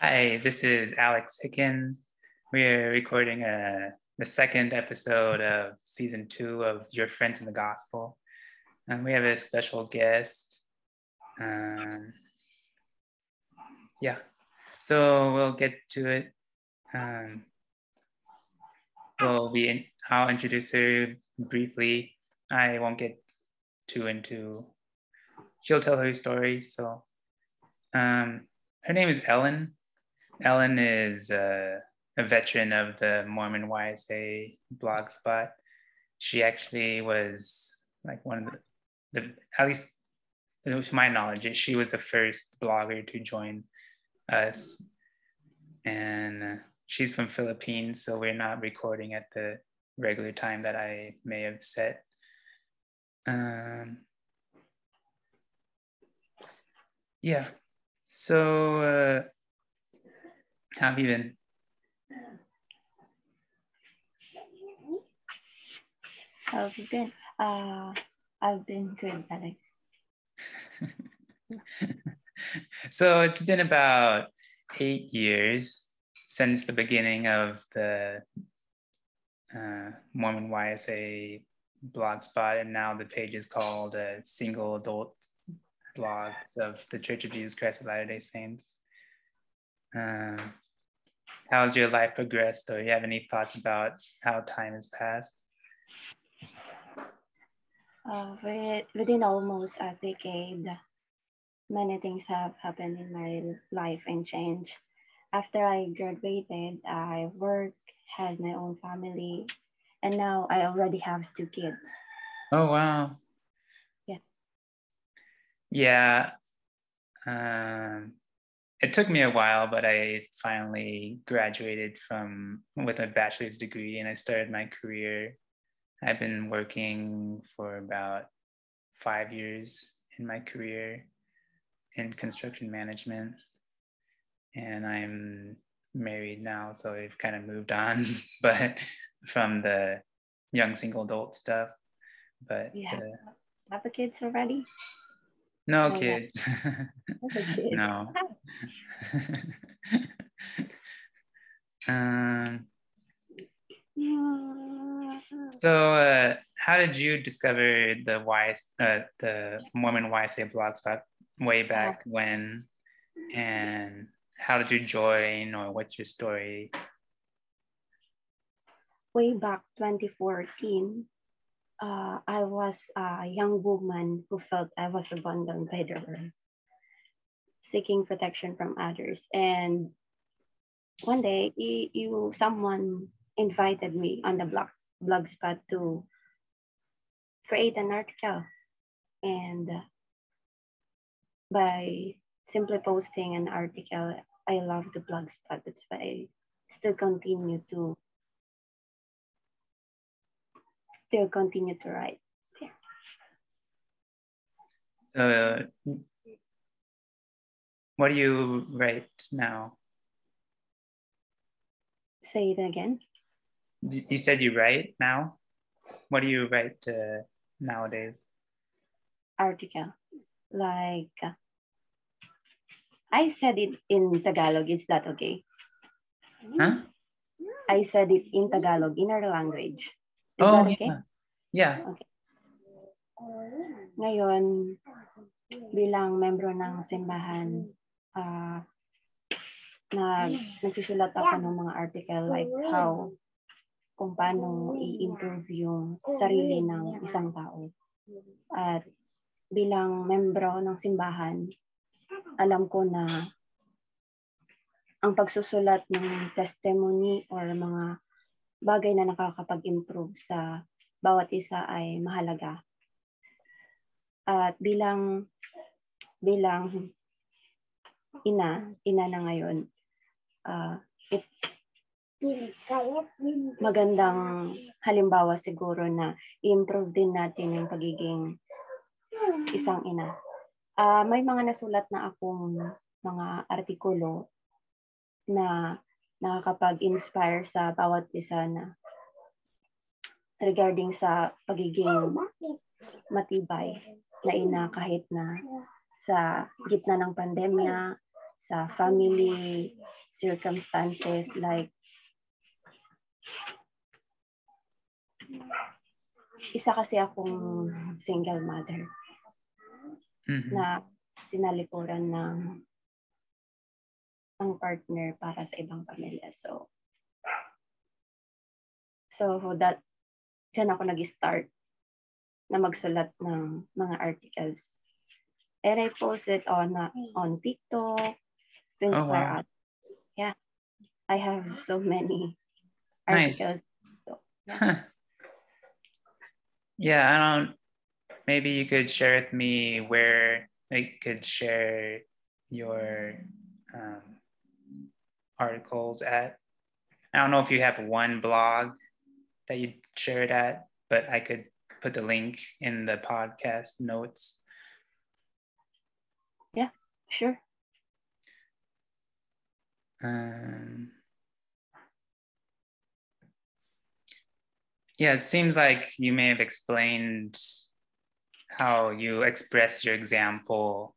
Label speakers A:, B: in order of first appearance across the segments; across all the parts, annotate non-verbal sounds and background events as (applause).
A: Hi, this is Alex Hicken. We're recording a, the second episode of season two of Your Friends in the Gospel. And we have a special guest. Um, yeah, so we'll get to it. Um, we'll be in, I'll introduce her briefly. I won't get too into, she'll tell her story. So um, her name is Ellen. Ellen is uh, a veteran of the Mormon YSA blog spot. She actually was like one of the, the at least to my knowledge, she was the first blogger to join us. And uh, she's from Philippines, so we're not recording at the regular time that I may have set. Um, yeah, so uh, how have you been?
B: How been? Uh, I've been good, Alex. (laughs)
A: so it's been about eight years since the beginning of the uh, Mormon YSA blog spot, and now the page is called uh, Single Adult Blogs of the Church of Jesus Christ of Latter day Saints. Um, how's your life progressed, or you have any thoughts about how time has passed?
B: Uh, within almost a decade, many things have happened in my life and changed. After I graduated, I worked, had my own family, and now I already have two kids.
A: Oh, wow.
B: Yeah.
A: Yeah. Um, it took me a while, but I finally graduated from with a bachelor's degree and I started my career. I've been working for about five years in my career in construction management. And I'm married now, so I've kind of moved on, (laughs) but from the young single adult stuff. But
B: yeah, uh, have a kids already?
A: No kids. (laughs)
B: kid.
A: no. (laughs) (laughs) um, so, uh, how did you discover the wise, uh, the Mormon YSA blogspot way back when, and how did you join, or what's your story?
B: Way back 2014, uh, I was a young woman who felt I was abandoned by the world, seeking protection from others. And one day, you, you someone invited me on the blog, blogspot to create an article. And by simply posting an article, I love the blogspot. That's why I still continue to still continue to write. Yeah.
A: So, what do you write now?
B: Say it again.
A: You said you write now. What do you write uh, nowadays?
B: Article, like uh, I said it in Tagalog. Is that okay?
A: Huh?
B: I said it in Tagalog, in our language.
A: Is oh, that okay? Yeah. yeah.
B: Okay. Ngayon, bilang membro ng simbahan, uh, na nagsusulat ako ng mga article like how kung paano i-improve sarili ng isang tao. At bilang membro ng simbahan, alam ko na ang pagsusulat ng testimony or mga bagay na nakakapag-improve sa bawat isa ay mahalaga. At bilang bilang ina, ina na ngayon, uh, it, magandang halimbawa siguro na i-improve din natin yung pagiging isang ina. Uh, may mga nasulat na akong mga artikulo na nakakapag-inspire sa bawat isa na regarding sa pagiging matibay na ina kahit na sa gitna ng pandemya, sa family circumstances like isa kasi akong single mother
A: Mhm.
B: na tinalikuran ng ng partner para sa ibang pamilya. So, so that, dyan ako nag-start na magsulat ng mga articles. And I post it on, uh, on TikTok to
A: Oh, wow.
B: Yeah, I have so many
A: Nice.
B: articles.
A: yeah, I don't. Maybe you could share with me where I could share your um, articles at. I don't know if you have one blog that you share it at, but I could put the link in the podcast notes.
B: Yeah, sure.
A: Um, yeah, it seems like you may have explained how you express your example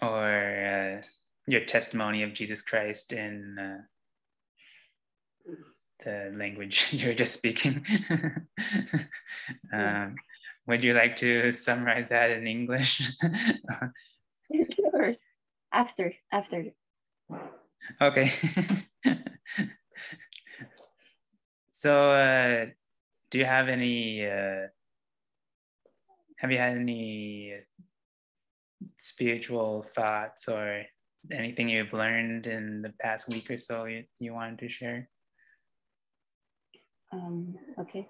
A: or uh, your testimony of Jesus Christ in uh, the language (laughs) you're just speaking. (laughs) um, would you like to summarize that in English? (laughs)
B: Sure. After, after.
A: Okay. (laughs) so, uh, do you have any? Uh, have you had any spiritual thoughts or anything you've learned in the past week or so you, you wanted to share?
B: Um, okay.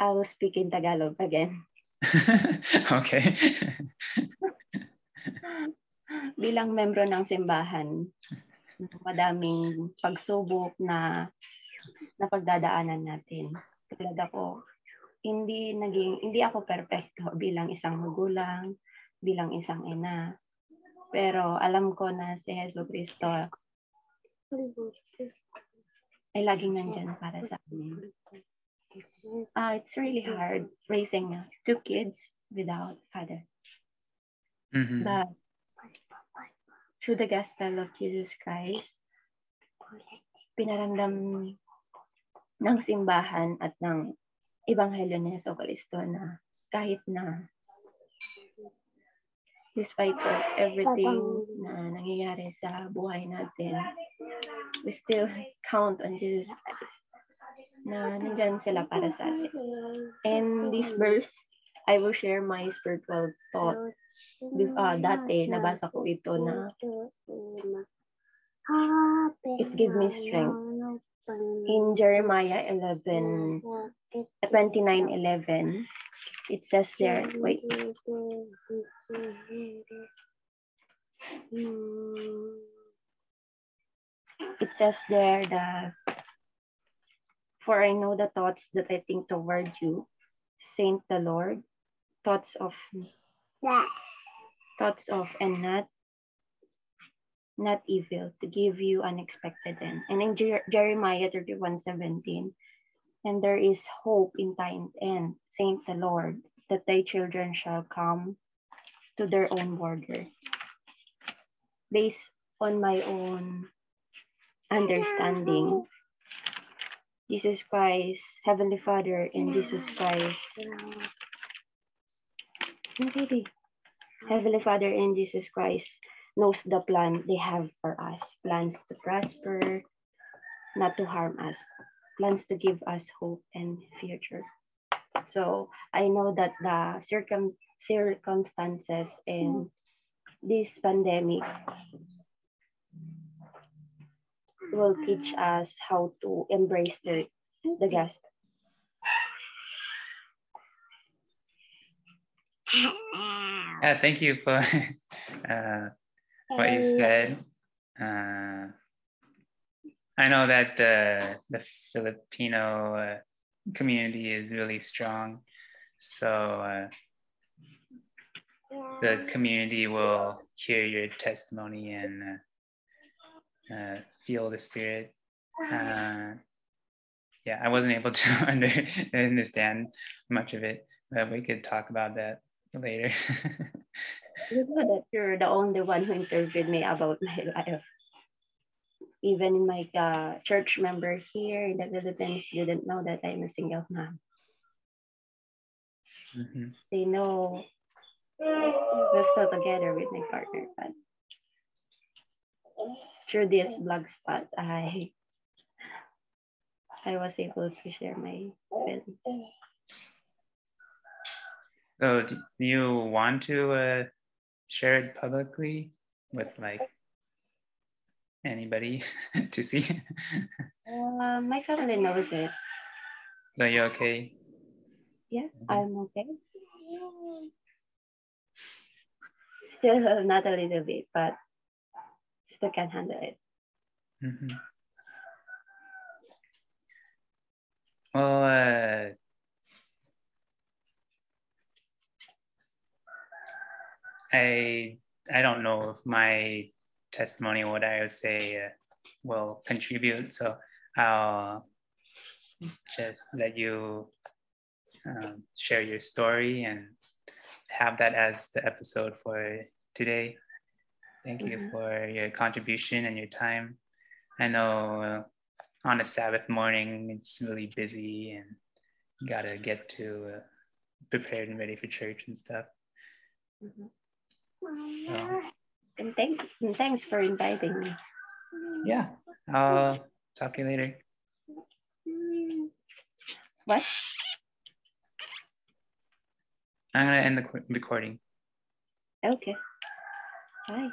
B: I will speak in Tagalog again. (laughs)
A: okay. (laughs)
B: bilang membro ng simbahan, madaming pagsubok na napagdadaanan natin. Tulad ako, hindi naging hindi ako perpekto bilang isang magulang, bilang isang ina. Pero alam ko na si Heso Kristo ay laging nandyan para sa amin. Uh, it's really hard raising two kids without father.
A: Mhm.
B: But through the gospel of Jesus Christ, pinaramdam ng simbahan at ng Ebanghelyo ni Yeso Cristo na kahit na despite of everything na nangyayari sa buhay natin, we still count on Jesus Christ na nandyan sila para sa atin. And this verse, I will share my spiritual thought Ah, dati, nabasa ko ito na it give me strength. In Jeremiah 11, 29:11, it says there, wait, it says there that, for I know the thoughts that I think toward you, Saint the Lord, thoughts of thoughts of and not not evil to give you unexpected end. And in Jer- Jeremiah 31 17, and there is hope in time end, saint the Lord, that thy children shall come to their own border. Based on my own understanding, Jesus Christ, Heavenly Father, and Jesus Christ. Heavenly Father in Jesus Christ knows the plan they have for us. Plans to prosper, not to harm us. Plans to give us hope and future. So I know that the circum circumstances in this pandemic will teach us how to embrace the, the gospel.
A: Yeah, thank you for (laughs) uh, what you said. Uh, I know that the the Filipino uh, community is really strong, so uh, the community will hear your testimony and uh, uh, feel the spirit. Uh, yeah, I wasn't able to (laughs) under, understand much of it, but we could talk about that later. (laughs)
B: you know that you're the only one who interviewed me about (laughs) my life. Even my uh, church member here in the Philippines didn't know that I'm a single mom.
A: Mhm.
B: They know we're still together with my partner, but through this blog spot, I I was able to share my feelings.
A: So do you want to uh, share it publicly with like anybody (laughs) to see?
B: Uh, my family knows it.
A: so you're okay?
B: Yeah,
A: Mhm.
B: I'm okay. Still (laughs) not a little bit, but still can handle it.
A: Mhm. Well, uh, I I don't know if my testimony, what I would say, uh, will contribute. So I'll just let you um, share your story and have that as the episode for today. Thank you
B: Mhm.
A: for your contribution and your time. I know uh, on a Sabbath morning it's really busy and you gotta get to uh, prepared and ready for church and stuff.
B: Mhm.
A: So
B: And thank and thanks for inviting me.
A: yeah, I'll talk to you later.
B: What?
A: I'm gonna end the recording.
B: Okay. Bye.